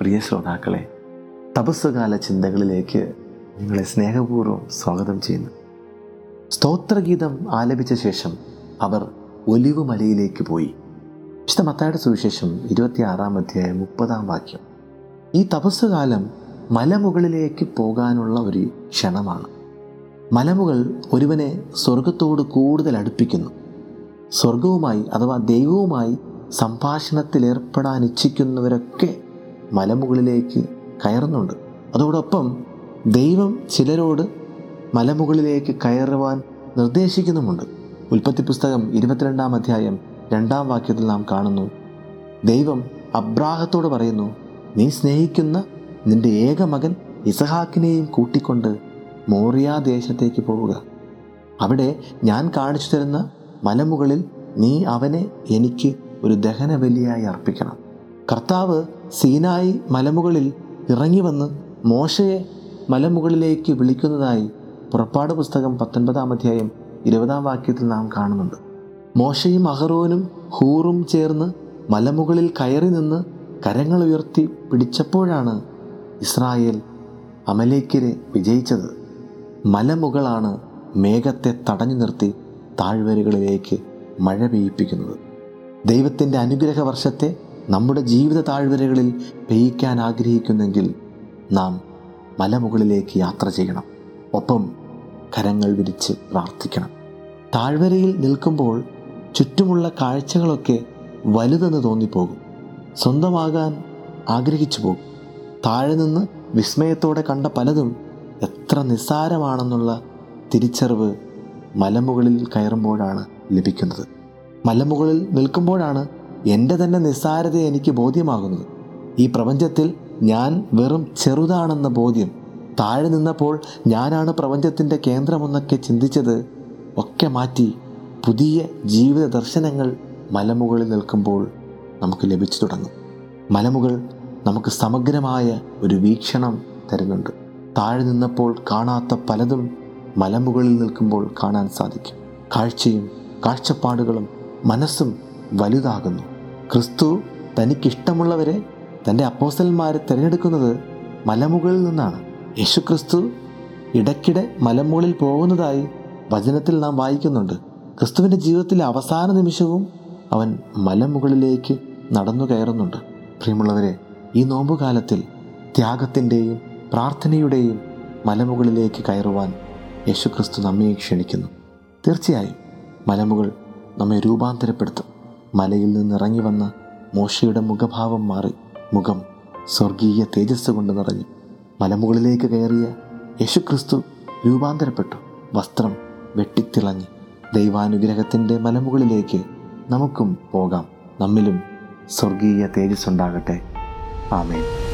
പ്രിയ ശ്രോതാക്കളെ തപസ്സുകാല ചിന്തകളിലേക്ക് നിങ്ങളെ സ്നേഹപൂർവം സ്വാഗതം ചെയ്യുന്നു. സ്തോത്രഗീതം ആലപിച്ച ശേഷം അവർ ഒലിവ് മലയിലേക്ക് പോയി. വിശുദ്ധ മത്തായുടെ സുവിശേഷം ഇരുപത്തിയാറാം അധ്യായം മുപ്പതാം വാക്യം. ഈ തപസ്സുകാലം മലമുകളിലേക്ക് പോകാനുള്ള ഒരു ക്ഷണമാണ്. മലമുകൾ ഒരുവനെ സ്വർഗത്തോട് കൂടുതൽ അടുപ്പിക്കുന്നു. സ്വർഗവുമായി അഥവാ ദൈവവുമായി സംഭാഷണത്തിലേർപ്പെടാൻ ഇച്ഛിക്കുന്നവരൊക്കെ മലമുകളിലേക്ക് കയറുന്നുണ്ട്. അതോടൊപ്പം ദൈവം ചിലരോട് മലമുകളിലേക്ക് കയറുവാൻ നിർദ്ദേശിക്കുന്നുമുണ്ട്. ഉൽപ്പത്തി പുസ്തകം ഇരുപത്തിരണ്ടാം അധ്യായം രണ്ടാം വാക്യത്തിൽ നാം കാണുന്നു ദൈവം അബ്രാഹത്തോട് പറയുന്നു നീ സ്നേഹിക്കുന്ന നിന്റെ ഏക മകൻ ഇസഹാക്കിനെയും കൂട്ടിക്കൊണ്ട് മോറിയാ ദേശത്തേക്ക് പോവുക. അവിടെ ഞാൻ കാണിച്ചു തരുന്ന മലമുകളിൽ നീ അവനെ എനിക്ക് ഒരു ദഹനബലിയായി അർപ്പിക്കണം. കർത്താവ് സീനായി മലമുകളിൽ ഇറങ്ങി വന്ന് മോശയെ മലമുകളിലേക്ക് വിളിക്കുന്നതായി പുറപ്പാട് പുസ്തകം പത്തൊൻപതാം അധ്യായം ഇരുപതാം വാക്യത്തിൽ നാം കാണുന്നുണ്ട്. മോശയും അഹറോനും ഹൂറും ചേർന്ന് മലമുകളിൽ കയറി നിന്ന് കരങ്ങൾ ഉയർത്തി പിടിച്ചപ്പോഴാണ് ഇസ്രായേൽ അമലേക്കിനെ വിജയിച്ചത്. മലമുകളാണ് മേഘത്തെ തടഞ്ഞു നിർത്തി താഴ്വരകളിലേക്ക് മഴ പെയ്യിപ്പിക്കുന്നത്. ദൈവത്തിന്റെ അനുഗ്രഹ വർഷത്തെ നമ്മുടെ ജീവിത താഴ്വരകളിൽ പെയ്യിക്കാൻ ആഗ്രഹിക്കുന്നെങ്കിൽ നാം മലമുകളിലേക്ക് യാത്ര ചെയ്യണം. ഒപ്പം കരങ്ങൾ വിരിച്ച് പ്രാർത്ഥിക്കണം. താഴ്വരയിൽ നിൽക്കുമ്പോൾ ചുറ്റുമുള്ള കാഴ്ചകളൊക്കെ വലുതെന്ന് തോന്നിപ്പോകും. സ്വന്തമാകാൻ ആഗ്രഹിച്ചു പോകും. താഴെ നിന്ന് വിസ്മയത്തോടെ കണ്ട പലതും എത്ര നിസ്സാരമാണെന്നുള്ള തിരിച്ചറിവ് മലമുകളിൽ കയറുമ്പോഴാണ് ലഭിക്കുന്നത്. മലമുകളിൽ നിൽക്കുമ്പോഴാണ് എന്റെ തന്നെ നിസ്സാരത എനിക്ക് ബോധ്യമാകുന്നത്. ഈ പ്രപഞ്ചത്തിൽ ഞാൻ വെറും ചെറുതാണെന്ന ബോധ്യം. താഴെ നിന്നപ്പോൾ ഞാനാണ് പ്രപഞ്ചത്തിന്റെ കേന്ദ്രമെന്നൊക്കെ ചിന്തിച്ചത്. ഒക്കെ മാറ്റി പുതിയ ജീവിത ദർശനങ്ങൾ മലമുകളിൽ നിൽക്കുമ്പോൾ നമുക്ക് ലഭിച്ചു തുടങ്ങും. മലമുകൾ നമുക്ക് സമഗ്രമായ ഒരു വീക്ഷണം തരുന്നുണ്ട്. താഴെ നിന്നപ്പോൾ കാണാത്ത പലതും മലമുകളിൽ നിൽക്കുമ്പോൾ കാണാൻ സാധിക്കും. കാഴ്ചയും കാഴ്ചപ്പാടുകളും മനസ്സും വലുതാകുന്നു. ക്രിസ്തു തനിക്കിഷ്ടമുള്ളവരെ തന്റെ അപ്പോസന്മാരെ തിരഞ്ഞെടുക്കുന്നത് മലമുകളിൽ നിന്നാണ്. യേശു ക്രിസ്തു ഇടയ്ക്കിടെ മലമുകളിൽ പോകുന്നതായി വചനത്തിൽ നാം വായിക്കുന്നുണ്ട്. ക്രിസ്തുവിന്റെ ജീവിതത്തിലെ അവസാന നിമിഷവും അവൻ മലമുകളിലേക്ക് നടന്നു കയറുന്നുണ്ട്. പ്രിയമുള്ളവരെ ഈ നോമ്പുകാലത്തിൽ ത്യാഗത്തിന്റെയും പ്രാർത്ഥനയുടെയും മലമുകളിലേക്ക് കയറുവാൻ യേശുക്രിസ്തു നമ്മെ ക്ഷണിക്കുന്നു. തീർച്ചയായും മലമുകൾ നമ്മെ രൂപാന്തരപ്പെടുത്തും. മലയിൽ നിന്ന് ഇറങ്ങി വന്ന മോശയുടെ മുഖഭാവം മാറി. മുഖം സ്വർഗീയ തേജസ് കൊണ്ട് നിറഞ്ഞു. മലമുകളിലേക്ക് കയറിയ യേശുക്രിസ്തു രൂപാന്തരപ്പെട്ടു. വസ്ത്രം വെട്ടിത്തിളഞ്ഞ് ദൈവാനുഗ്രഹത്തിന്റെ മലമുകളിലേക്ക് നമുക്കും പോകാം. നമ്മിലും സ്വർഗീയ തേജസ് ഉണ്ടാകട്ടെ ആമേൻ.